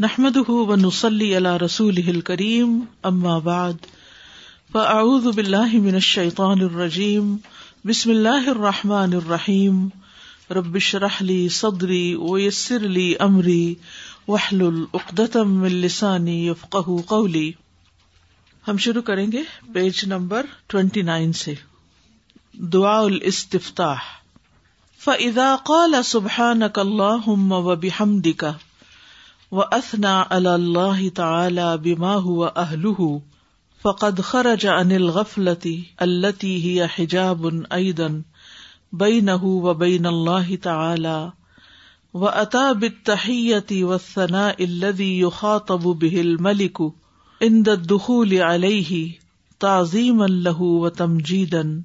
نحمد و نسلی اللہ رسول کریم اما بعد فاعوذ باللہ من الشیطان الرجیم بسم اللہ الرحمٰن الرحیم ربش رحلی صدری ویسر لی امری وحل العقدم السانی یفقہ قولی ہم شروع کریں گے پیج نمبر ٹوینٹی نائن سے۔ دعا الاستفتاح۔ فاذا قال سبحانك اللهم وبحمدك و اثنا اللہ تعالی بما هو اہلہ فقد خرج عن الغفلة التي هي حجاب ايضا بينه وبين الله تعالى. واتى بالتحية والثناء الذي يخاطب به الملك عند الدخول عليه تعظيما له وتمجيدا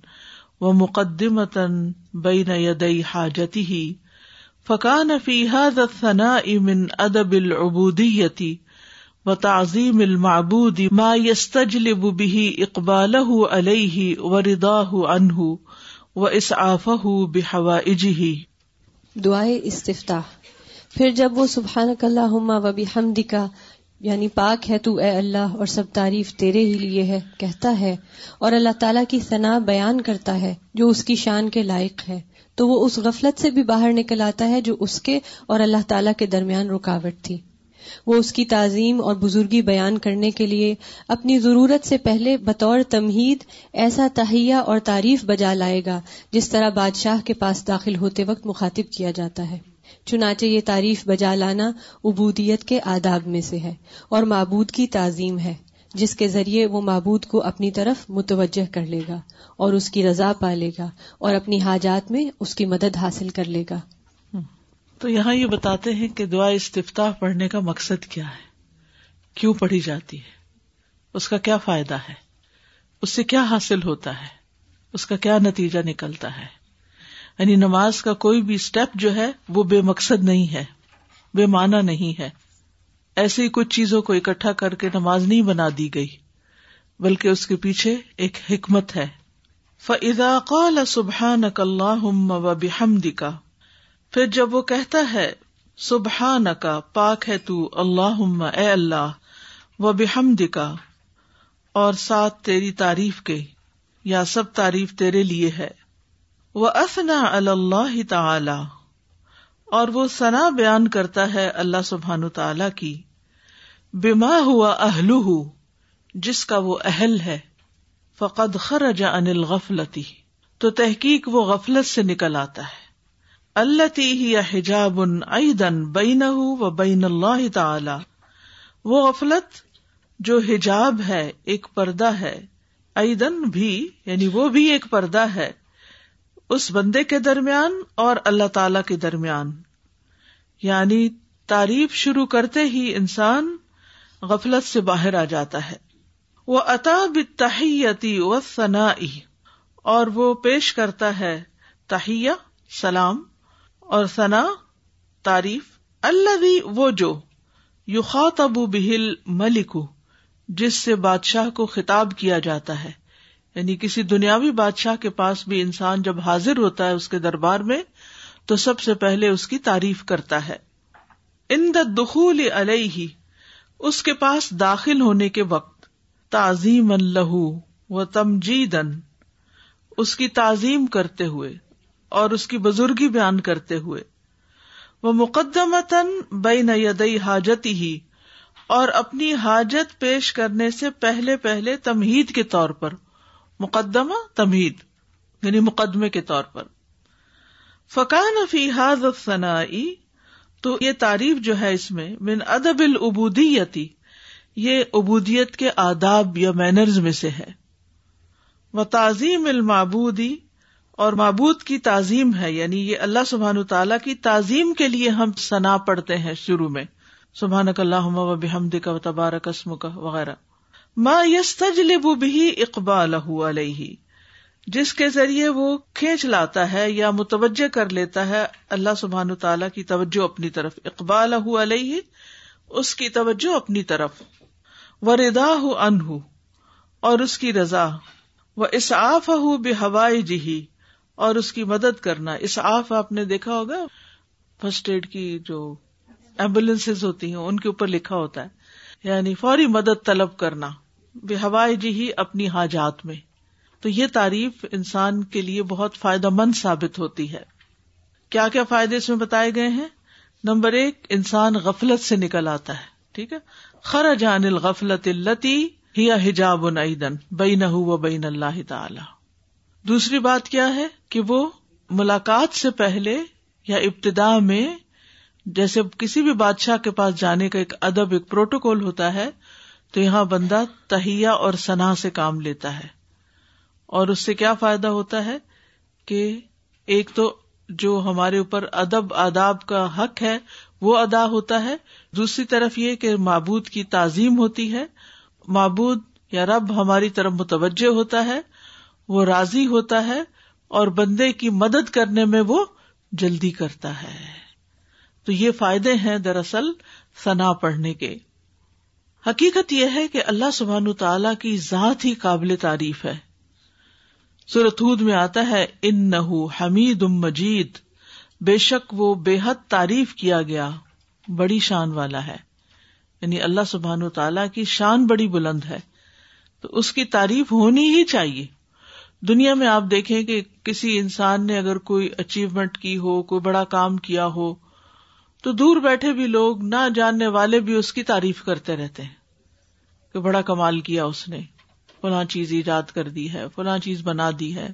ومقدمة بين يدي حاجته. فقان فی هذا الثناء من ادب العبودیتی و تعظیم المعبود ما يستجلب به اقباله علیہ و رداہ عنہ و اسعافه بحوائجه دعائے استفتاح۔ پھر جب وہ سبحانک اللہم و بحمدک یعنی پاک ہے تو اے اللہ اور سب تعریف تیرے ہی لیے ہے، کہتا ہے اور اللہ تعالیٰ کی ثنا بیان کرتا ہے، جو اس کی شان کے لائق ہے۔ تو وہ اس غفلت سے بھی باہر نکل آتا ہے جو اس کے اور اللہ تعالیٰ کے درمیان رکاوٹ تھی۔ وہ اس کی تعظیم اور بزرگی بیان کرنے کے لیے اپنی ضرورت سے پہلے بطور تمہید ایسا تہیا اور تعریف بجا لائے گا جس طرح بادشاہ کے پاس داخل ہوتے وقت مخاطب کیا جاتا ہے۔ چنانچہ یہ تعریف بجا لانا عبودیت کے آداب میں سے ہے اور معبود کی تعظیم ہے۔ جس کے ذریعے وہ معبود کو اپنی طرف متوجہ کر لے گا اور اس کی رضا پالے گا اور اپنی حاجات میں اس کی مدد حاصل کر لے گا۔ تو یہاں یہ بتاتے ہیں کہ دعا استفتاح پڑھنے کا مقصد کیا ہے؟ کیوں پڑھی جاتی ہے؟ اس کا کیا فائدہ ہے؟ اس سے کیا حاصل ہوتا ہے؟ اس کا کیا نتیجہ نکلتا ہے؟ یعنی نماز کا کوئی بھی اسٹیپ جو ہے وہ بے مقصد نہیں ہے، بے معنی نہیں ہے۔ ایسی کچھ چیزوں کو اکٹھا کر کے نماز نہیں بنا دی گئی، بلکہ اس کے پیچھے ایک حکمت ہے۔ فضا قال سبحان اللہ بحمد کا پھر جب وہ کہتا ہے سبحان کا پاک ہے تو اللہ اے اللہ و بحمد کا اور ساتھ تیری تعریف کے، یا سب تعریف تیرے لیے ہے۔ وہ اسنا اللہ تعالی اور وہ ثنا بیان کرتا ہے اللہ سبحان تعالی کی۔ بیما ہوا اہلو جس کا وہ اہل ہے۔ فقد خرج عن الغفلتی تو تحقیق وہ غفلت سے نکل آتا ہے۔ اللہ ہی حجاب ایدن بین و بین اللہ تعالی وہ غفلت جو حجاب ہے، ایک پردہ ہے۔ ایدن بھی یعنی وہ بھی ایک پردہ ہے۔ اس بندے کے درمیان اور اللہ تعالی کے درمیان۔ یعنی تعریف شروع کرتے ہی انسان غفلت سے باہر آ جاتا ہے۔ وہ اطاب تحیتی و ثنا اور وہ پیش کرتا ہے تہیہ سلام اور ثنا، تعریف۔ اللہ وہ جو یو ابو بہل ملک جس سے بادشاہ کو خطاب کیا جاتا ہے۔ یعنی کسی دنیاوی بادشاہ کے پاس بھی انسان جب حاضر ہوتا ہے اس کے دربار میں، تو سب سے پہلے اس کی تعریف کرتا ہے۔ ان دخول علیہ، اس کے پاس داخل ہونے کے وقت تعظیم اللہ و تمجیدن اس کی تعظیم کرتے ہوئے اور اس کی بزرگی بیان کرتے ہوئے۔ وہ مقدمتن بین یدئی حاجت ہی اور اپنی حاجت پیش کرنے سے پہلے پہلے تمہید کے طور پر۔ مقدمہ تمہید یعنی مقدمے کے طور پر۔ فقان فی حاض ثنائی تو یہ تعریف جو ہے اس میں، من ادب العبودیتی یہ عبودیت کے آداب یا مینرز میں سے ہے۔ وہ تعظیم المعبودی اور معبود کی تعظیم ہے یعنی یہ اللہ سبحان تعالیٰ کی تعظیم کے لیے ہم سنا پڑھتے ہیں شروع میں۔ سبحان اللہ و بحمد کا تبارک اسم کا وغیرہ ما یس تجلب بھی اقبال علیہ، جس کے ذریعے وہ کھینچ لاتا ہے یا متوجہ کر لیتا ہے اللہ سبحان تعالیٰ کی توجہ اپنی طرف اقبال علیہ، اس کی توجہ اپنی طرف و ردا ان اور اس کی رضا وہ اسعاف ہو بے ہوائی جی اور اس کی مدد کرنا۔ اسعاف آپ نے دیکھا ہوگا؟ فرسٹ ایڈ کی جو ایمبولینس ہوتی ہیں، ان کے اوپر لکھا ہوتا ہے یعنی فوری مدد طلب کرنا۔ بے ہوائے جی ہی اپنی حاجات میں۔ تو یہ تعریف انسان کے لیے بہت فائدہ مند ثابت ہوتی ہے۔ کیا کیا فائدے اس میں بتائے گئے ہیں؟ نمبر ایک، انسان غفلت سے نکل آتا ہے، ٹھیک ہے؟ خر جان الغفلت التی ہی حجاب نعیدن بین و بین اللہ تعالی۔ دوسری بات کیا ہے؟ کہ وہ ملاقات سے پہلے یا ابتدا میں جیسے کسی بھی بادشاہ کے پاس جانے کا ایک ادب، ایک پروٹوکول ہوتا ہے تو یہاں بندہ تہیا اور سنا سے کام لیتا ہے۔ اور اس سے کیا فائدہ ہوتا ہے کہ ایک تو جو ہمارے اوپر ادب، آداب کا حق ہے، وہ ادا ہوتا ہے۔ دوسری طرف یہ کہ معبود کی تعظیم ہوتی ہے۔ معبود یا رب ہماری طرف متوجہ ہوتا ہے، وہ راضی ہوتا ہے اور بندے کی مدد کرنے میں وہ جلدی کرتا ہے۔ تو یہ فائدے ہیں دراصل ثنا پڑھنے کے۔ حقیقت یہ ہے کہ اللہ سبحان تعالی کی ذات ہی قابل تعریف ہے۔ سورتود میں آتا ہے ان نہ حمید ام مجید۔ بے شک وہ بے حد تعریف کیا گیا، بڑی شان والا ہے۔ یعنی اللہ سبحان تعالی کی شان بڑی بلند ہے۔ تو اس کی تعریف ہونی ہی چاہیے۔ دنیا میں آپ دیکھیں کہ کسی انسان نے اگر کوئی اچیومنٹ کی ہو، کوئی بڑا کام کیا ہو تو دور بیٹھے بھی لوگ نہ جاننے والے بھی اس کی تعریف کرتے رہتے ہیں کہ بڑا کمال کیا اس نے، فلاں چیز ایجاد کر دی ہے، فلاں چیز بنا دی ہے،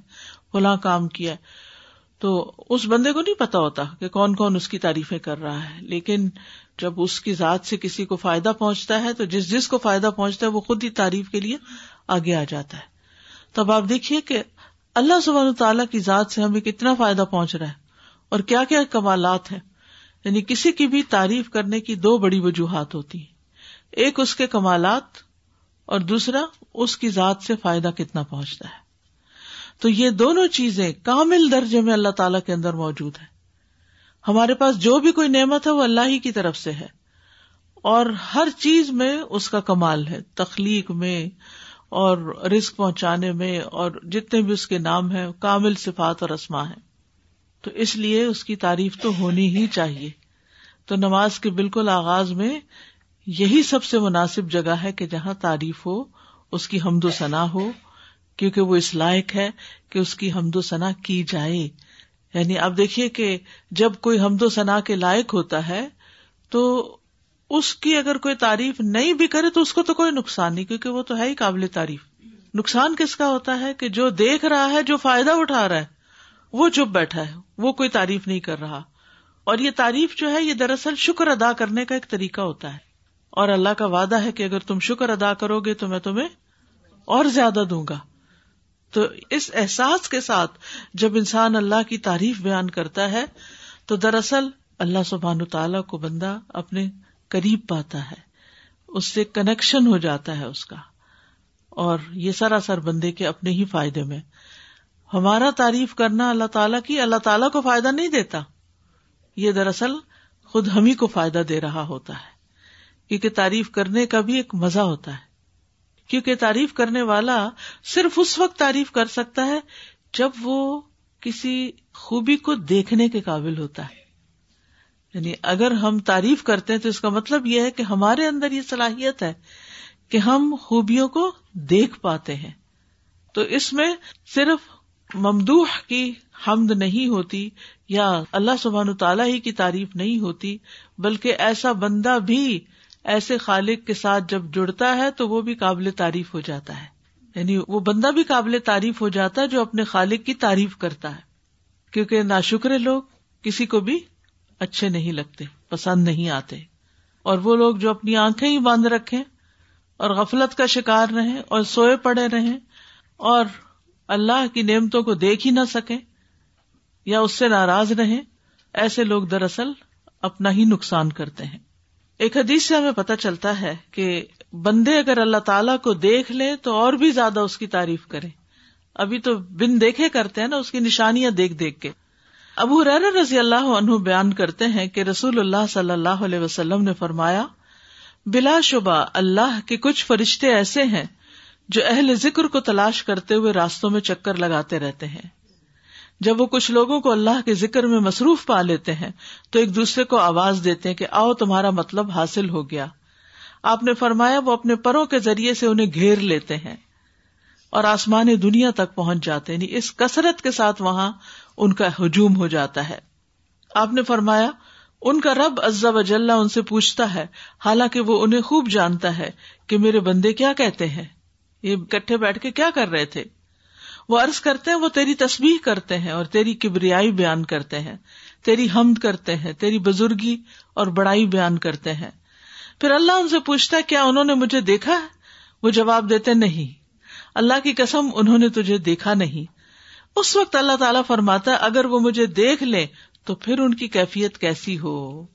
فلاں کام کیا تو اس بندے کو نہیں پتا ہوتا کہ کون کون اس کی تعریفیں کر رہا ہے، لیکن جب اس کی ذات سے کسی کو فائدہ پہنچتا ہے تو جس جس کو فائدہ پہنچتا ہے وہ خود ہی تعریف کے لیے آگے آ جاتا ہے۔ تب آپ دیکھیے کہ اللہ سب تعالیٰ کی ذات سے ہمیں کتنا فائدہ پہنچ رہا ہے اور کیا کیا کمالات ہیں۔ یعنی کسی کی بھی تعریف کرنے کی دو بڑی وجوہات ہوتی ہیں۔ ایک اس کے کمالات اور دوسرا اس کی ذات سے فائدہ کتنا پہنچتا ہے۔ تو یہ دونوں چیزیں کامل درجے میں اللہ تعالی کے اندر موجود ہے ہمارے پاس جو بھی کوئی نعمت ہے وہ اللہ ہی کی طرف سے ہے۔ اور ہر چیز میں اس کا کمال ہے۔ تخلیق میں اور رسک پہنچانے میں اور جتنے بھی اس کے نام ہیں، کامل صفات اور اسما ہے تو اس لیے اس کی تعریف تو ہونی ہی چاہیے۔ تو نماز کے بالکل آغاز میں یہی سب سے مناسب جگہ ہے کہ جہاں تعریف ہو، اس کی حمد و ثنا ہو، کیونکہ وہ اس لائق ہے کہ اس کی حمد و ثنا کی جائے۔ یعنی آپ دیکھیے کہ جب کوئی حمد و ثنا کے لائق ہوتا ہے، تو اس کی اگر کوئی تعریف نہیں بھی کرے تو اس کو تو کوئی نقصان نہیں، کیونکہ وہ تو ہے ہی قابل تعریف۔ نقصان کس کا ہوتا ہے کہ جو دیکھ رہا ہے، جو فائدہ اٹھا رہا ہے۔ وہ چپ بیٹھا ہے، وہ کوئی تعریف نہیں کر رہا۔ اور یہ تعریف جو ہے، یہ دراصل شکر ادا کرنے کا ایک طریقہ ہوتا ہے۔ اور اللہ کا وعدہ ہے کہ اگر تم شکر ادا کرو گے تو میں تمہیں اور زیادہ دوں گا۔ تو اس احساس کے ساتھ جب انسان اللہ کی تعریف بیان کرتا ہے، تو دراصل اللہ سبحان تعالی کو بندہ اپنے قریب پاتا ہے۔ اس سے کنیکشن ہو جاتا ہے اس کا۔ اور یہ سراسر بندے کے اپنے ہی فائدے میں۔ ہمارا تعریف کرنا اللہ تعالیٰ کی، اللہ تعالیٰ کو فائدہ نہیں دیتا۔ یہ دراصل خود ہم ہی کو فائدہ دے رہا ہوتا ہے۔ کیونکہ تعریف کرنے کا بھی ایک مزہ ہوتا ہے۔ کیونکہ تعریف کرنے والا صرف اس وقت تعریف کر سکتا ہے جب وہ کسی خوبی کو دیکھنے کے قابل ہوتا ہے۔ یعنی اگر ہم تعریف کرتے ہیں تو اس کا مطلب یہ ہے کہ ہمارے اندر یہ صلاحیت ہے کہ ہم خوبیوں کو دیکھ پاتے ہیں۔ تو اس میں صرف ممدوح کی حمد نہیں ہوتی یا اللہ سبحان تعالیٰ ہی کی تعریف نہیں ہوتی، بلکہ ایسا بندہ بھی، ایسے خالق کے ساتھ جب جڑتا ہے تو وہ بھی قابل تعریف ہو جاتا ہے۔ یعنی وہ بندہ بھی قابل تعریف ہو جاتا ہے جو اپنے خالق کی تعریف کرتا ہے۔ کیونکہ ناشکرے لوگ کسی کو بھی اچھے نہیں لگتے، پسند نہیں آتے۔ اور وہ لوگ جو اپنی آنکھیں ہی بند رکھے اور غفلت کا شکار رہے اور سوئے پڑے رہے اور اللہ کی نعمتوں کو دیکھ ہی نہ سکے یا اس سے ناراض رہے ایسے لوگ دراصل اپنا ہی نقصان کرتے ہیں۔ ایک حدیث سے ہمیں پتہ چلتا ہے کہ بندے اگر اللہ تعالیٰ کو دیکھ لے تو اور بھی زیادہ اس کی تعریف کرے ابھی تو بن دیکھے کرتے ہیں نا، اس کی نشانیاں دیکھ دیکھ کے۔ ابو ریر رضی اللہ عنہ بیان کرتے ہیں کہ رسول اللہ صلی اللہ علیہ وسلم نے فرمایا، بلا شبہ اللہ کے کچھ فرشتے ایسے ہیں جو اہل ذکر کو تلاش کرتے ہوئے راستوں میں چکر لگاتے رہتے ہیں۔ جب وہ کچھ لوگوں کو اللہ کے ذکر میں مصروف پا لیتے ہیں، تو ایک دوسرے کو آواز دیتے ہیں کہ آؤ تمہارا مطلب حاصل ہو گیا۔ آپ نے فرمایا وہ اپنے پروں کے ذریعے سے انہیں گھیر لیتے ہیں اور آسمان دنیا تک پہنچ جاتے ہیں۔ یعنی اس کثرت کے ساتھ وہاں ان کا ہجوم ہو جاتا ہے۔ آپ نے فرمایا ان کا رب عزب وجل ان سے پوچھتا ہے، حالانکہ وہ انہیں خوب جانتا ہے کہ میرے بندے کیا کہتے ہیں۔ یہ کٹھے بیٹھ کے کیا کر رہے تھے؟ وہ عرض کرتے ہیں، وہ تیری تصویر کرتے ہیں اور تیری کبریائی بیان کرتے ہیں، تیری حمد کرتے ہیں، تیری بزرگی اور بڑائی بیان کرتے ہیں۔ پھر اللہ ان سے پوچھتا ہے، کیا انہوں نے مجھے دیکھا؟ ہے وہ جواب دیتے نہیں۔ اللہ کی قسم، انہوں نے تجھے دیکھا نہیں۔ اس وقت اللہ تعالیٰ فرماتا ہے، اگر وہ مجھے دیکھ لیں تو پھر ان کی کیفیت کیسی ہو؟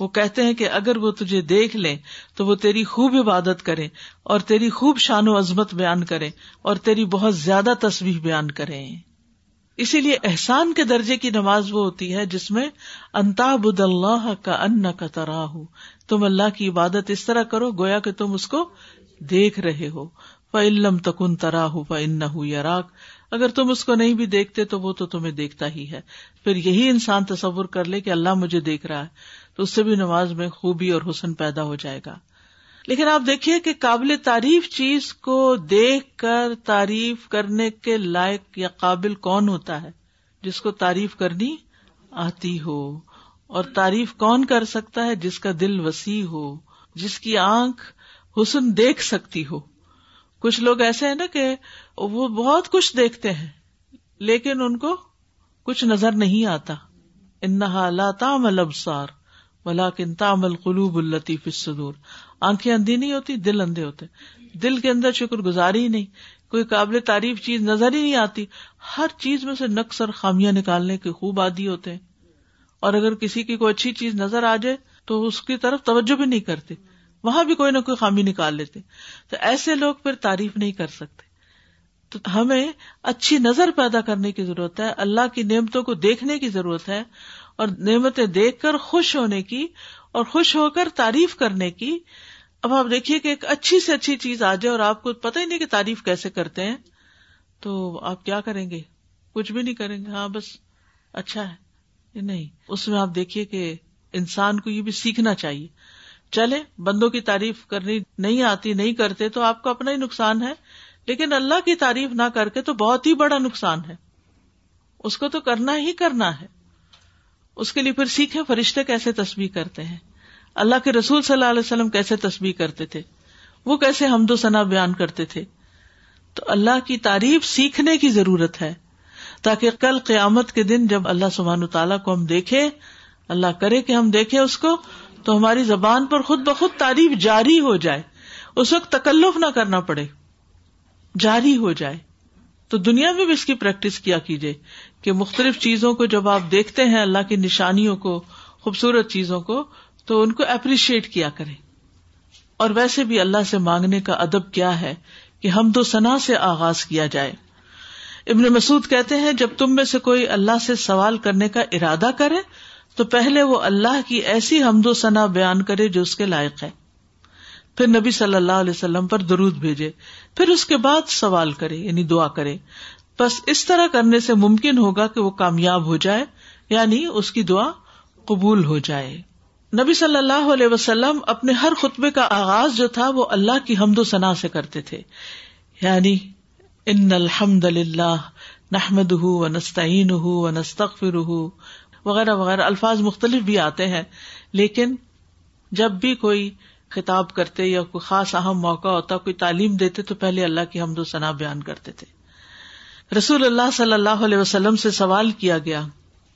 وہ کہتے ہیں کہ اگر وہ تجھے دیکھ لیں تو وہ تیری خوب عبادت کرے اور تیری خوب شان و عظمت بیان کرے اور تیری بہت زیادہ تصویر بیان کرے اسی لیے احسان کے درجے کی نماز وہ ہوتی ہے جس میں انتا بد اللہ کا ان کا ترا ہو تم اللہ کی عبادت اس طرح کرو گویا کہ تم اس کو دیکھ رہے ہو۔ علم تکن ترا ہو ان یاراک اگر تم اس کو نہیں بھی دیکھتے تو وہ تو تمہیں دیکھتا ہی ہے۔ پھر یہی انسان تصور کر لے کہ اللہ مجھے دیکھ رہا ہے۔ تو اس سے بھی نماز میں خوبی اور حسن پیدا ہو جائے گا۔ لیکن آپ دیکھیے کہ قابل تعریف چیز کو دیکھ کر تعریف کرنے کے لائق یا قابل کون ہوتا ہے؟ جس کو تعریف کرنی آتی ہو۔ اور تعریف کون کر سکتا ہے؟ جس کا دل وسیع ہو، جس کی آنکھ حسن دیکھ سکتی ہو۔ کچھ لوگ ایسے ہیں نا کہ وہ بہت کچھ دیکھتے ہیں، لیکن ان کو کچھ نظر نہیں آتا۔ انہا لا تعمل تعمل قلوب اللطیف الصدور۔ آنکھیں اندھی نہیں ہوتی، دل اندھے ہوتے دل کے اندر شکر گزاری ہی نہیں۔ کوئی قابل تعریف چیز نظر ہی نہیں آتی۔ ہر چیز میں سے نقص اور خامیاں نکالنے کے خوب عادی ہوتے ہیں۔ اور اگر کسی کی کوئی اچھی چیز نظر آ جائے، تو اس کی طرف توجہ بھی نہیں کرتے۔ وہاں بھی کوئی نہ کوئی خامی نکال لیتے۔ تو ایسے لوگ پھر تعریف نہیں کر سکتے۔ تو ہمیں اچھی نظر پیدا کرنے کی ضرورت ہے۔ اللہ کی نعمتوں کو دیکھنے کی ضرورت ہے۔ اور نعمتیں دیکھ کر خوش ہونے کی اور خوش ہو کر تعریف کرنے کی۔ اب آپ دیکھیے کہ ایک اچھی سے اچھی چیز آ جائے اور آپ کو پتہ ہی نہیں کہ تعریف کیسے کرتے ہیں۔ تو آپ کیا کریں گے؟ کچھ بھی نہیں کریں گے۔ ہاں بس اچھا ہے۔ نہیں۔ اس میں آپ دیکھیے کہ انسان کو یہ بھی سیکھنا چاہیے۔ چلے بندوں کی تعریف کرنی نہیں آتی، نہیں کرتے تو آپ کو اپنا ہی نقصان ہے۔ لیکن اللہ کی تعریف نہ کر کے تو بہت ہی بڑا نقصان ہے۔ اس کو تو کرنا ہی کرنا ہے۔ اس کے لیے پھر سیکھے فرشتے کیسے تصویر کرتے ہیں۔ اللہ کے رسول صلی اللہ علیہ وسلم کیسے تصویر کرتے تھے۔ وہ کیسے حمد و ثنا بیان کرتے تھے۔ تو اللہ کی تعریف سیکھنے کی ضرورت ہے۔ تاکہ کل قیامت کے دن جب اللہ سبحان تعالیٰ کو ہم دیکھے اللہ کرے کہ ہم دیکھے اس کو، تو ہماری زبان پر خود بخود تعریف جاری ہو جائے۔ اس وقت تکلف نہ کرنا پڑے۔ جاری ہو جائے۔ تو دنیا میں بھی اس کی پریکٹس کیا کیجیے کہ مختلف چیزوں کو جب آپ دیکھتے ہیں اللہ کی نشانیوں کو، خوبصورت چیزوں کو، تو ان کو اپریشیٹ کیا کریں۔ اور ویسے بھی اللہ سے مانگنے کا ادب کیا ہے کہ ہم دو سنا سے آغاز کیا جائے۔ ابن مسعود کہتے ہیں، جب تم میں سے کوئی اللہ سے سوال کرنے کا ارادہ کرے، تو پہلے وہ اللہ کی ایسی حمد و ثنا بیان کرے جو اس کے لائق ہے۔ پھر نبی صلی اللہ علیہ وسلم پر درود بھیجے۔ پھر اس کے بعد سوال کرے یعنی دعا کرے۔ بس اس طرح کرنے سے ممکن ہوگا کہ وہ کامیاب ہو جائے یعنی اس کی دعا قبول ہو جائے۔ نبی صلی اللہ علیہ وسلم اپنے ہر خطبے کا آغاز جو تھا، وہ اللہ کی حمد و ثنا سے کرتے تھے۔ یعنی ان الحمد للہ نحمد و نستعین و نستغفر وغیرہ وغیرہ، الفاظ مختلف بھی آتے ہیں، لیکن جب بھی کوئی خطاب کرتے یا کوئی خاص اہم موقع ہوتا، کوئی تعلیم دیتے تو پہلے اللہ کی حمد و ثنا بیان کرتے تھے۔ رسول اللہ صلی اللہ علیہ وسلم سے سوال کیا گیا،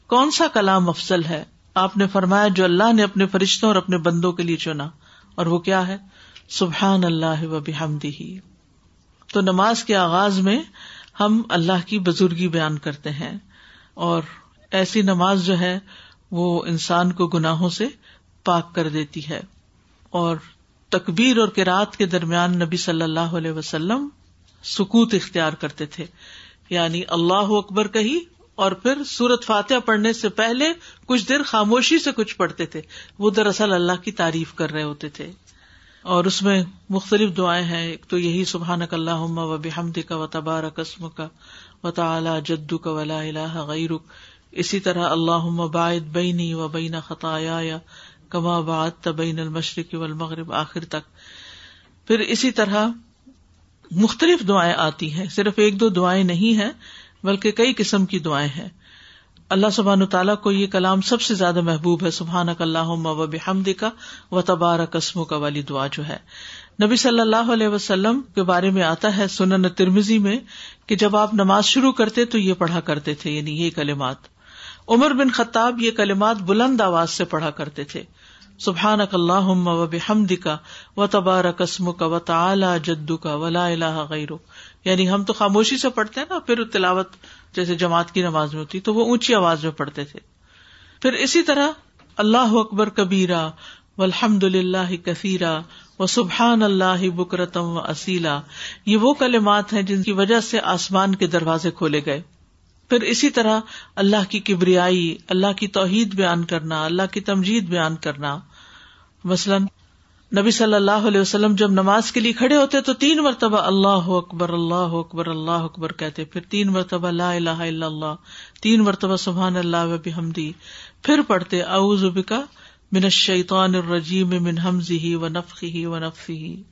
کون سا کلام افضل ہے؟ آپ نے فرمایا، جو اللہ نے اپنے فرشتوں اور اپنے بندوں کے لیے چنا۔ اور وہ کیا ہے؟ سبحان اللہ و بحمدی ہی تو نماز کے آغاز میں ہم اللہ کی بزرگی بیان کرتے ہیں۔ اور ایسی نماز جو ہے، وہ انسان کو گناہوں سے پاک کر دیتی ہے۔ اور تکبیر اور کراط کے درمیان نبی صلی اللہ علیہ وسلم سکوت اختیار کرتے تھے۔ یعنی اللہ اکبر کہی اور پھر سورت فاتح پڑھنے سے پہلے کچھ دیر خاموشی سے کچھ پڑھتے تھے۔ وہ دراصل اللہ کی تعریف کر رہے ہوتے تھے۔ اور اس میں مختلف دعائیں ہیں۔ ایک تو یہی سبحان اللہ و بحمد کا و تبار قسم کا و تعالی جدو کا ولا الہ غیرک۔ اسی طرح اللہ باعد بینی و بین خطایا کما بعد تبین المشرق والمغرب، آخر تک۔ پھر اسی طرح مختلف دعائیں آتی ہیں۔ صرف ایک دو دعائیں نہیں ہیں، بلکہ کئی قسم کی دعائیں ہیں۔ اللہ سبحان تعالیٰ کو یہ کلام سب سے زیادہ محبوب ہے۔ سبحان اللہ و بحمد کا و تبارہ قسموں کا والی دعا جو ہے۔ نبی صلی اللہ علیہ وسلم کے بارے میں آتا ہے سنن ترمزی میں کہ جب آپ نماز شروع کرتے تو یہ پڑھا کرتے تھے یعنی یہ کلمات۔ عمر بن خطاب یہ کلمات بلند آواز سے پڑھا کرتے تھے۔ سبحان اک اللہ و بحمد کا و تبارہ قسم کا و تعلی جدو کا ولا اللہ غیر یعنی ہم تو خاموشی سے پڑھتے ہیں نا، پھر تلاوت جیسے جماعت کی نماز میں ہوتی، تو وہ اونچی آواز میں پڑھتے تھے۔ پھر اسی طرح اللہ اکبر کبیرا و الحمد اللہ کثیرا و سبحان اللہ بکرتم و اصیلا یہ وہ کلمات ہیں جن کی وجہ سے آسمان کے دروازے کھولے گئے۔ پھر اسی طرح اللہ کی کبریائی، اللہ کی توحید بیان کرنا، اللہ کی تمجید بیان کرنا۔ مثلاً نبی صلی اللہ علیہ وسلم جب نماز کے لیے کھڑے ہوتے تو تین مرتبہ اللہ اکبر اللہ اکبر اللہ اکبر کہتے، پھر تین مرتبہ لا الہ الا اللہ، تین مرتبہ سبحان اللہ حمدی پھر پڑھتے، اعوذ بکا من الشیطان الرجیم من حمزه و نفخه و نفثه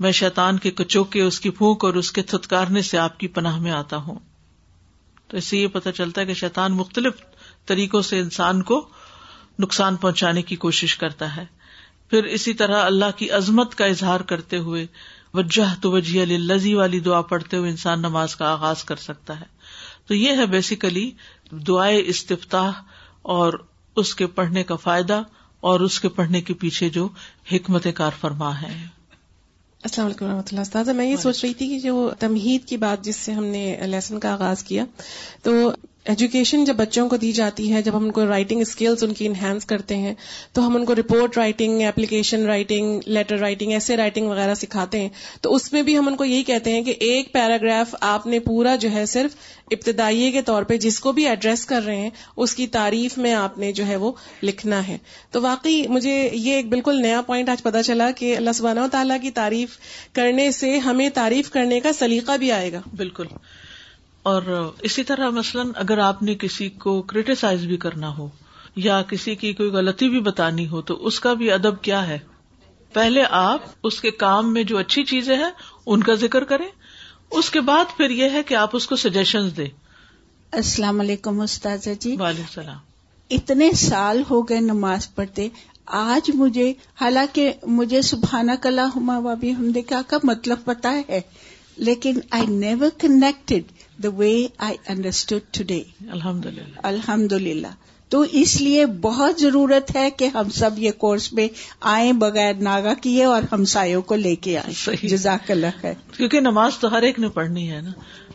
میں شیطان کے کچوکے، اس کی پھونک اور اس کے تھتکارنے سے آپ کی پناہ میں آتا ہوں۔ تو اس سے یہ پتہ چلتا ہے کہ شیطان مختلف طریقوں سے انسان کو نقصان پہنچانے کی کوشش کرتا ہے۔ پھر اسی طرح اللہ کی عظمت کا اظہار کرتے ہوئے وجہ تو وجہ لذی والی دعا پڑھتے ہوئے انسان نماز کا آغاز کر سکتا ہے۔ تو یہ ہے بیسیکلی دعائیں استفتاح اور اس کے پڑھنے کا فائدہ اور اس کے پڑھنے کے پیچھے جو حکمت کار فرما ہے۔ السلام علیکم رحمۃ اللہ استاذہ میں یہ سوچ رہی تھی کہ جو تمہید کی بات جس سے ہم نے لیسن کا آغاز کیا تو ایجوکیشن جب بچوں کو دی جاتی ہے، جب ہم ان کو رائٹنگ اسکلز ان کی انہینس کرتے ہیں، تو ہم ان کو report writing application writing letter writing ایسے رائٹنگ وغیرہ سکھاتے ہیں۔ تو اس میں بھی ہم ان کو یہی کہتے ہیں کہ ایک پیراگراف آپ نے پورا جو ہے صرف ابتدائی کے طور پہ جس کو بھی ایڈریس کر رہے ہیں، اس کی تعریف میں آپ نے جو ہے وہ لکھنا ہے۔ تو واقعی مجھے یہ ایک بالکل نیا پوائنٹ آج پتا چلا کہ اللہ سبحانہ و تعالیٰ کی تعریف کرنے سے، ہمیں تعریف کرنے کا سلیقہ بھی آئے گا۔ بالکل۔ اور اسی طرح مثلاً اگر آپ نے کسی کو کریٹیسائز بھی کرنا ہو یا کسی کی کوئی غلطی بھی بتانی ہو تو اس کا بھی ادب کیا ہے؟ پہلے آپ اس کے کام میں جو اچھی چیزیں ہیں ان کا ذکر کریں۔ اس کے بعد پھر یہ ہے کہ آپ اس کو سجیشن دیں۔ السلام علیکم استاذ جی۔ وعلیکم السلام۔ اتنے سال ہو گئے نماز پڑھتے آج مجھے حالانکہ مجھے سبحانہ کلا ہما وابی ہم کا مطلب پتا ہے لیکن I never connected the way I understood today الحمد للہ الحمد للہ تو اس لیے بہت ضرورت ہے کہ ہم سب یہ کورس میں آئیں بغیر ناگا کیے اور ہمسایوں کو لے کے آئیں. جزاک اللہ ہے کیونکہ نماز تو ہر ایک نے پڑھنی ہے نا.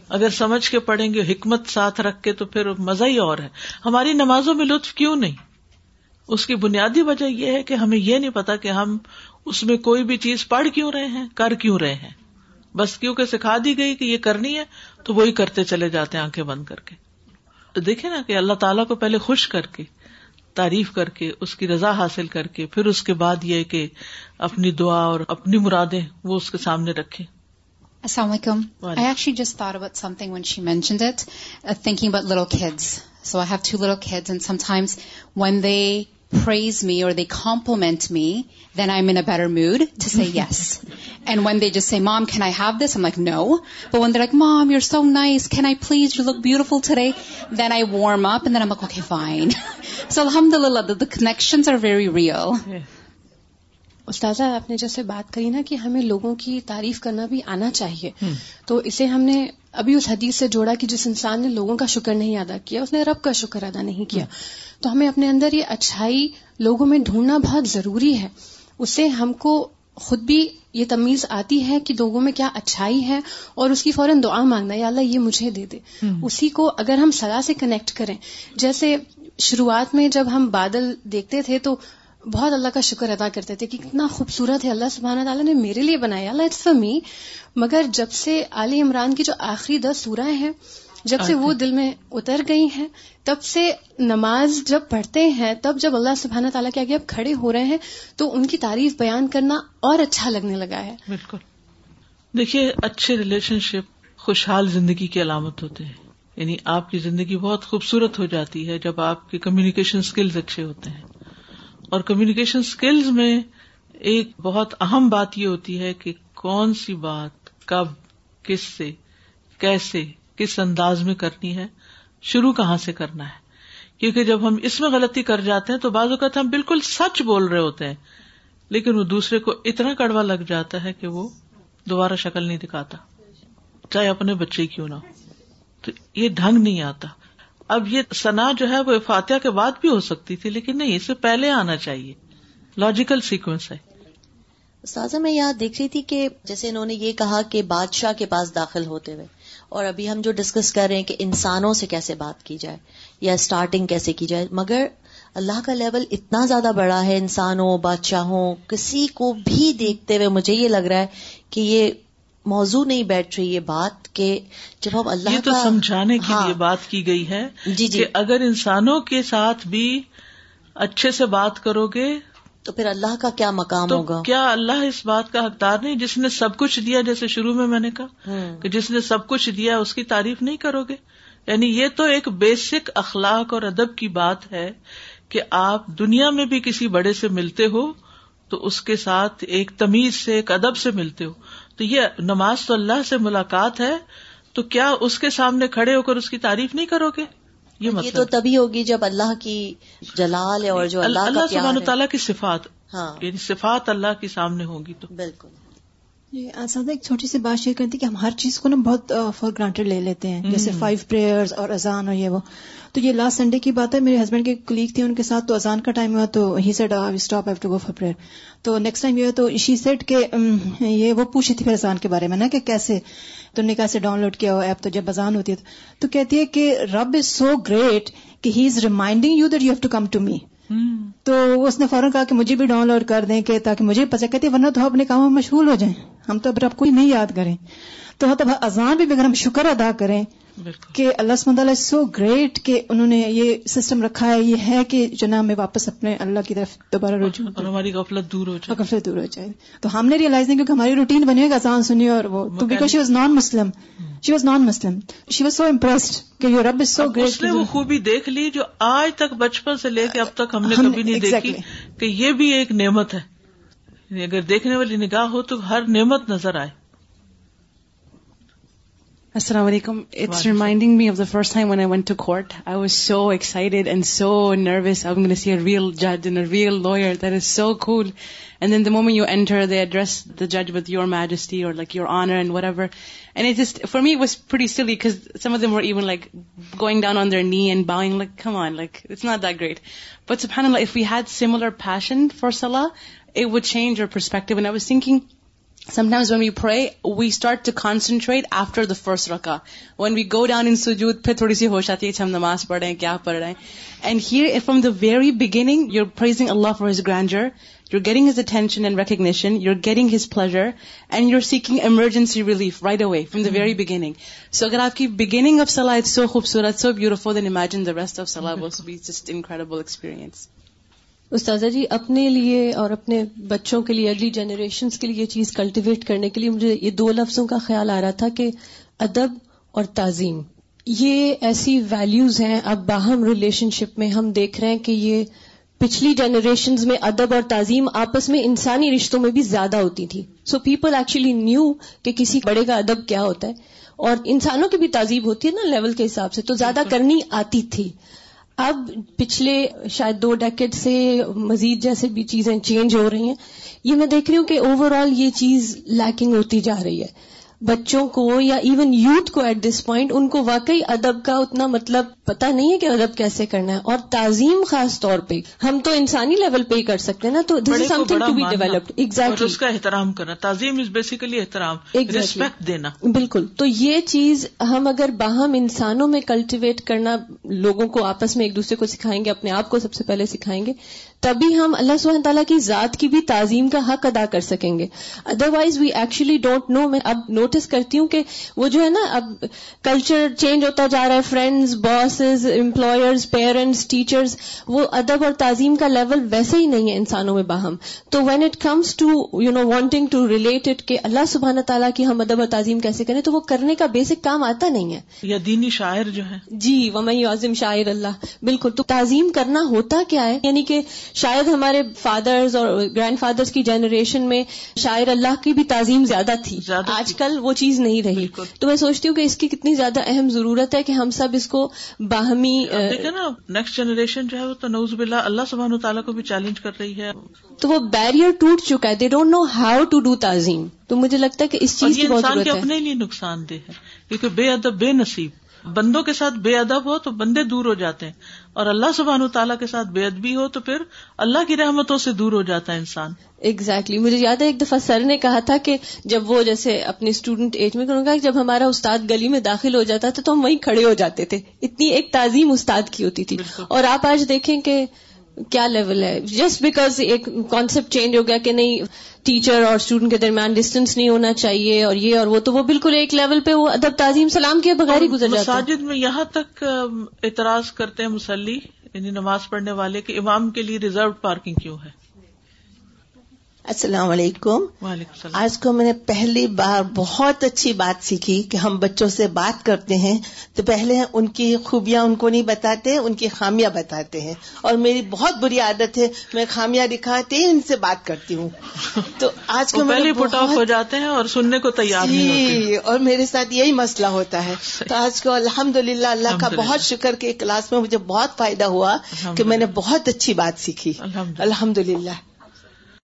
اگر سمجھ کے پڑھیں گے حکمت ساتھ رکھ کے تو پھر مزہ ہی اور ہے. ہماری نمازوں میں لطف کیوں نہیں؟ اس کی بنیادی وجہ یہ ہے کہ ہمیں یہ نہیں پتا کہ ہم اس میں کوئی بھی چیز پڑھ کیوں رہے ہیں کر کیوں رہے ہیں. بس کیونکہ سکھا دی گئی کہ یہ کرنی ہے تو وہی کرتے چلے جاتے ہیں آنکھیں بند کر کے۔ تو دیکھے نا کہ اللہ تعالیٰ کو پہلے خوش کر کے تعریف کر کے اس کی رضا حاصل کر کے پھر اس کے بعد یہ کہ اپنی دعا اور اپنی مرادیں وہ اس کے سامنے رکھے السلام علیکم۔ I actually just thought about something when she mentioned it thinking about little kids so I have two little kids and sometimes when they praise me or they compliment me, then I'm in a better mood to say yes. And when they just say, Mom, can I have this? I'm like, no. But when they're like, Mom, you're so nice. Can I please? You look beautiful today. Then I warm up and then I'm like, okay, fine. so alhamdulillah, the, the connections are very real. Yeah. استاذہ آپ نے جیسے بات کری نا کہ ہمیں لوگوں کی تعریف کرنا بھی آنا چاہیے۔ تو اسے ہم نے ابھی اس حدیث سے جوڑا کہ جس انسان نے لوگوں کا شکر نہیں ادا کیا اس نے رب کا شکر ادا نہیں کیا۔ تو ہمیں اپنے اندر یہ اچھائی لوگوں میں ڈھونڈنا بہت ضروری ہے۔ اس سے ہم کو خود بھی یہ تمیز آتی ہے کہ لوگوں میں کیا اچھائی ہے اور اس کی فوراً دعا مانگنا یا اللہ یہ مجھے دے دے۔ اسی کو اگر ہم سلا سے کنیکٹ کریں جیسے شروعات میں جب ہم بادل دیکھتے تھے تو بہت اللہ کا شکر ادا کرتے تھے کہ کتنا خوبصورت ہے۔ اللہ سبحانہ تعالیٰ نے میرے لیے بنایا۔ اللہ اٹس فار می مگر جب سے علی عمران کی جو آخری دس سورہ ہیں جب سے وہ دل میں اتر گئی ہیں تب سے نماز جب پڑھتے ہیں تب جب اللہ سبحانہ تعالیٰ کے آگے اب کھڑے ہو رہے ہیں تو ان کی تعریف بیان کرنا اور اچھا لگنے لگا ہے۔ بالکل۔ دیکھیے اچھے ریلیشن شپ خوشحال زندگی کی علامت ہوتے ہیں۔ یعنی آپ کی زندگی بہت خوبصورت ہو جاتی ہے جب آپ کے کمیونیکیشن اسکلز اچھے ہوتے ہیں۔ اور کمیونیکیشن اسکلز میں ایک بہت اہم بات یہ ہوتی ہے کہ کون سی بات کب، کس سے، کیسے، کس انداز میں کرنی ہے، شروع کہاں سے کرنا ہے؟ کیونکہ جب ہم اس میں غلطی کر جاتے ہیں تو بعض اوقات ہم بالکل سچ بول رہے ہوتے ہیں، لیکن وہ دوسرے کو اتنا کڑوا لگ جاتا ہے کہ وہ دوبارہ شکل نہیں دکھاتا۔ چاہے اپنے بچے کیوں نہ ہو۔ تو یہ ڈھنگ نہیں آتا۔ اب یہ سنا جو ہے وہ فاتحہ کے بعد بھی ہو سکتی تھی، لیکن نہیں، اس سے پہلے آنا چاہیے۔ لاجیکل سیکوینس ہے۔ سازا میں یہاں دیکھ رہی تھی کہ جیسے انہوں نے یہ کہا کہ بادشاہ کے پاس داخل ہوتے ہوئے، اور ابھی ہم جو ڈسکس کر رہے ہیں کہ انسانوں سے کیسے بات کی جائے، یا اسٹارٹنگ کیسے کی جائے، مگر اللہ کا لیول اتنا زیادہ بڑا ہے، انسانوں، بادشاہوں، کسی کو بھی دیکھتے ہوئے مجھے یہ لگ رہا ہے کہ یہ موضوع نہیں بیٹھ رہی یہ بات کہ جب ہم اللہ یہ تو سمجھانے کی ہاں۔ بات کی گئی ہے جی جی۔ اگر انسانوں کے ساتھ بھی اچھے سے بات کرو گے تو پھر اللہ کا کیا مقام تو ہوگا؟ کیا اللہ اس بات کا حقدار نہیں؟ جس نے سب کچھ دیا جیسے شروع میں میں نے کہا کہ جس نے سب کچھ دیا اس کی تعریف نہیں کرو گے۔ یعنی یہ تو ایک بیسک اخلاق اور ادب کی بات ہے کہ آپ دنیا میں بھی کسی بڑے سے ملتے ہو تو اس کے ساتھ ایک تمیز سے ایک ادب سے ملتے ہو۔ تو یہ نماز تو اللہ سے ملاقات ہے تو کیا اس کے سامنے کھڑے ہو کر اس کی تعریف نہیں کرو گے؟ یہ مطلب تو تبھی ہوگی جب اللہ کی جلال ہے اور جو اللہ اللہ سبحانہ تعالیٰ کی صفات ہاں۔ یعنی صفات اللہ کے سامنے ہوگی تو۔ بالکل۔ سادہ ایک چھوٹی سی بات شیئر کرتی کہ ہم ہر چیز کو نا بہت فار گرانٹیڈ لے لیتے ہیں. جیسے فائیو پریئرز اور اذان اور یہ وہ. تو یہ لاسٹ سنڈے کی بات ہے. میرے ہسبینڈ کے کلیگ تھی ان کے ساتھ تو اذان کا ٹائم ہوا تو ہی said stop have to go for prayer تو نیکسٹ ٹائم یہ تو شی سیٹ کہ یہ وہ پوچھی تھی پھر اذان کے بارے میں نا کہ کیسے تو نے کیسے ڈاؤن لوڈ کیا ہو ایپ تو جب اذان ہوتی ہے تو کہتی ہے کہ رب از سو گریٹ کہ he is reminding you that you have to come to me تو اس نے فوراً کہا کہ مجھے بھی ڈاؤن لوڈ کر دیں کہ تاکہ مجھے پتا کہتے ورنہ تو اپنے کاموں میں مشغول ہو جائیں. ہم تو اب رب کو ہی نہیں یاد کریں۔ تو مطلب اذان بھی اگر ہم شکر ادا کریں کہ اللہ سمد اللہ سو گریٹ کہ انہوں نے یہ سسٹم رکھا ہے یہ ہے کہ جو نا ہمیں واپس اپنے اللہ کی طرف دوبارہ رجوع اور ہماری غفلت دور ہو جائے۔ غفلت دور ہو جائے۔ تو ہم نے ریئلائز نہیں کیونکہ ہماری روٹین بنی ہوگی اذان سنی اور وہ۔ تو because she was non Muslim she was non Muslim she was so impressed کہ یور رب از سو گریٹ اس نے وہ خوبی دیکھ لی جو آج تک بچپن سے لے کے اب تک ہم نے کبھی نہیں دیکھی کہ یہ بھی ایک نعمت ہے۔ یعنی اگر دیکھنے والی نگاہ ہو تو ہر نعمت نظر آئے۔ السلام علیکم۔ It's reminding me of the first time one I want to court I was so excited and so nervous I gun C real جج and real lower that is so cool and then the moment you enter they address the جج with your majesty اور like your honour and what ever and it just for me was pretty سلی because some of them were even like going down on their knee and bowing like come on like it's not that great but سبحان اللہ if we had similar passion for سلا it would change your perspective. And I was thinking, sometimes when we pray, we start to concentrate after the first rakah. When we go down in sujood, phir thodi si hosh aati hai ki hum namaz padh rahe hain, kya padh rahe hain. And here, from the very beginning, you're praising Allah for His grandeur. You're getting His attention and recognition. You're getting His pleasure. And you're seeking emergency relief right away, from the very beginning. So agar aapki beginning of salah is so khoobsurat, so beautiful, then imagine the rest of salah will be just incredible experience. استاذہ جی اپنے لیے اور اپنے بچوں کے لیے اگلی generations کے لیے یہ چیز کلٹیویٹ کرنے کے لیے مجھے یہ دو لفظوں کا خیال آ رہا تھا کہ ادب اور تعظیم۔ یہ ایسی ویلیوز ہیں اب باہم ریلیشن شپ میں ہم دیکھ رہے ہیں کہ یہ پچھلی جنریشنز میں ادب اور تعظیم آپس میں انسانی رشتوں میں بھی زیادہ ہوتی تھی۔ سو پیپل ایکچولی نیو کہ کسی بڑے کا ادب کیا ہوتا ہے اور انسانوں کی بھی تعظیم ہوتی ہے نا لیول کے حساب سے تو زیادہ کرنی آتی تھی۔ اب پچھلے شاید دو ڈیکٹ سے مزید جیسے بھی چیزیں چینج ہو رہی ہیں، یہ میں دیکھ رہی ہوں کہ اوور آل یہ چیز لیکنگ ہوتی جا رہی ہے۔ بچوں کو یا ایون یوتھ کو ایٹ دس پوائنٹ ان کو واقعی ادب کا اتنا مطلب پتا نہیں ہے کہ ادب کیسے کرنا ہے۔ اور تعظیم خاص طور پہ ہم تو انسانی لیول پہ ہی کر سکتے ہیں نا تو this is something to be developed exactly اس کا احترام کرنا۔ تعظیم از بیسیکلی احترام ریسپیکٹ دینا۔ بالکل۔ تو یہ چیز ہم اگر باہم انسانوں میں کلٹیویٹ کرنا لوگوں کو آپس میں ایک دوسرے کو سکھائیں گے اپنے آپ کو سب سے پہلے سکھائیں گے تبھی ہم اللہ سبحانہ تعالیٰ کی ذات کی بھی تعظیم کا حق ادا کر سکیں گے۔ Otherwise we actually don't know میں اب نوٹس کرتی ہوں کہ وہ جو ہے نا اب کلچر چینج ہوتا جا رہا ہے۔ Friends bosses employers parents teachers وہ ادب اور تعظیم کا لیول ویسے ہی نہیں ہے انسانوں میں باہم۔ تو when it comes to you know wanting to relate it کہ اللہ سبحانہ تعالیٰ کی ہم ادب اور تعظیم کیسے کریں تو وہ کرنے کا بیسک کام آتا نہیں ہے۔ یا دینی شاعر جو ہے جی ومئی عظم شاعر اللہ بالکل تو تعظیم کرنا ہوتا کیا ہے؟ یعنی کہ شاید ہمارے فادرز اور گرینڈ فادرز کی جنریشن میں شاعر اللہ کی بھی تعظیم زیادہ تھی۔ آج کل وہ چیز نہیں رہی۔ تو میں سوچتی ہوں کہ اس کی کتنی زیادہ اہم ضرورت ہے کہ ہم سب اس کو باہمی نا نیکسٹ جنریشن جو ہے وہ تو نوز بلا اللہ سبحان تعالیٰ کو بھی چیلنج کر رہی ہے۔ تو وہ بیریئر ٹوٹ چکا ہے۔ They don't know how to do تعظیم۔ تو مجھے لگتا ہے کہ اس چیز کی بہت ضرورت ہے۔ اپنے لیے نقصان دہ ہے۔ کیونکہ بے ادب بے نصیب۔ بندوں کے ساتھ بے ادب ہو تو بندے دور ہو جاتے ہیں۔ اور اللہ سبحان تعالیٰ کے ساتھ بے ادبی ہو تو پھر اللہ کی رحمتوں سے دور ہو جاتا ہے انسان۔ Exactly exactly. مجھے یاد ہے ایک دفعہ سر نے کہا تھا کہ جب وہ جیسے اپنے اسٹوڈنٹ ایج میں کروں گا جب ہمارا استاد گلی میں داخل ہو جاتا تھا تو ہم وہیں کھڑے ہو جاتے تھے۔ اتنی ایک تعظیم استاد کی ہوتی تھی۔ اور آپ آج دیکھیں کہ کیا لیول ہے؟ جسٹ بیکاز ایک کانسیپٹ چینج ہو گیا کہ نہیں ٹیچر اور اسٹوڈنٹ کے درمیان ڈسٹینس نہیں ہونا چاہیے اور یہ اور وہ تو وہ بالکل ایک لیول پہ وہ ادب تعظیم سلام کے بغیر ہی گزر جاتا مساجد میں یہاں تک اعتراض کرتے ہیں مسلی یعنی نماز پڑھنے والے کہ امام کے لیے ریزرو پارکنگ کیوں ہے؟ السلام علیکم۔ آج کو میں نے پہلی بار بہت اچھی بات سیکھی کہ ہم بچوں سے بات کرتے ہیں۔ تو پہلے ان کی خوبیاں ان کو نہیں بتاتے ان کی خامیاں بتاتے ہیں۔ اور میری بہت بری عادت ہے میں خامیاں دکھاتے ہی ان سے بات کرتی ہوں۔ تو آج کو پہلے پٹ آف ہو جاتے ہیں اور سننے کو تیار جی اور میرے ساتھ یہی مسئلہ ہوتا ہے۔ تو آج کو الحمد للہ اللہ کا بہت شکر کہ کلاس میں مجھے بہت فائدہ ہوا کہ میں نے بہت اچھی بات سیکھی۔ الحمد للہ